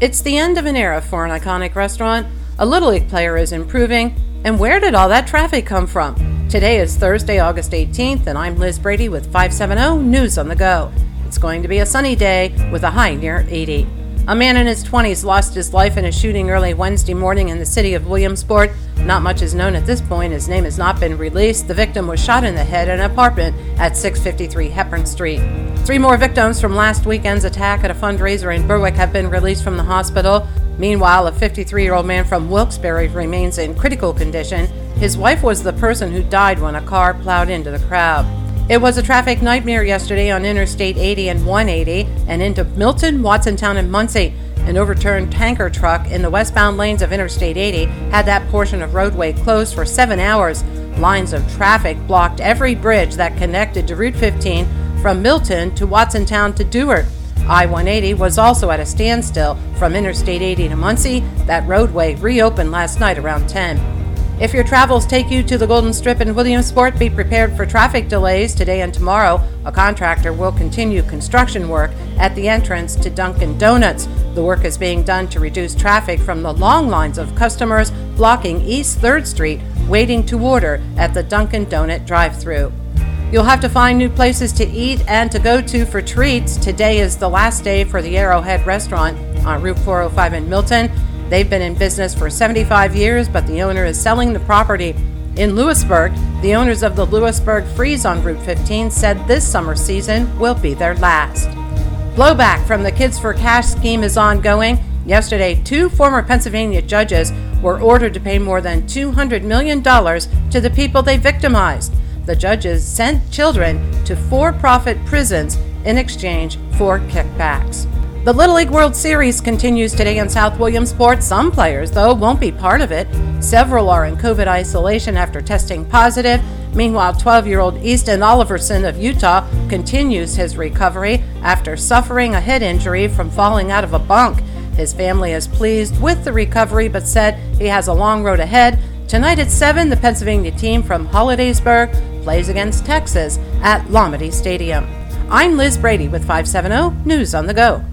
It's the end of an era for an iconic restaurant. A Little League player is improving. And where did all that traffic come from? Today is Thursday, August 18th, and I'm Liz Brady with 570 News on the Go. It's going to be a sunny day with a high near 80. A man in his 20s lost his life in a shooting early Wednesday morning in the city of Williamsport. Not much is known at this point. His name has not been released. The victim was shot in the head in an apartment at 653 Hepburn Street. Three more victims from last weekend's attack at a fundraiser in Berwick have been released from the hospital. Meanwhile, a 53 year old man from Wilkes-Barre remains in critical condition. His wife was the person who died when a car plowed into the crowd. It was a traffic nightmare yesterday on Interstate 80 and 180 and into Milton, Watsontown, and Muncy. An overturned tanker truck in the westbound lanes of Interstate 80 had that portion of roadway closed for seven hours. Lines of traffic blocked every bridge that connected to Route 15 from Milton to Watsontown to Dewart. I 180 was also at a standstill from Interstate 80 to Muncy. That roadway reopened last night around 10. If your travels take you to the Golden Strip in Williamsport, be prepared for traffic delays today and tomorrow. A contractor will continue construction work at the entrance to Dunkin' Donuts. The work is being done to reduce traffic from the long lines of customers blocking East 3rd Street waiting to order at the Dunkin' Donut drive-through. You'll have to find new places to eat and to go to for treats. Today is the last day for the Arrowhead restaurant on Route 405 in Milton. They've been in business for 75 years, but the owner is selling the property. In Lewisburg, the owners of the Lewisburg Freeze on Route 15 said this summer season will be their last. Blowback from the Kids for Cash scheme is ongoing. Yesterday, two former Pennsylvania judges were ordered to pay more than $200 million to the people they victimized. The judges sent children to for profit prisons in exchange for kickbacks. The Little League World Series continues today in South Williamsport. Some players, though, won't be part of it. Several are in COVID isolation after testing positive. Meanwhile, 12 year old Easton Oliverson of Utah continues his recovery after suffering a head injury from falling out of a bunk. His family is pleased with the recovery but said he has a long road ahead. Tonight at 7, the Pennsylvania team from Hollidaysburg plays against Texas at Lamade Stadium. I'm Liz Brady with 570 News on the Go.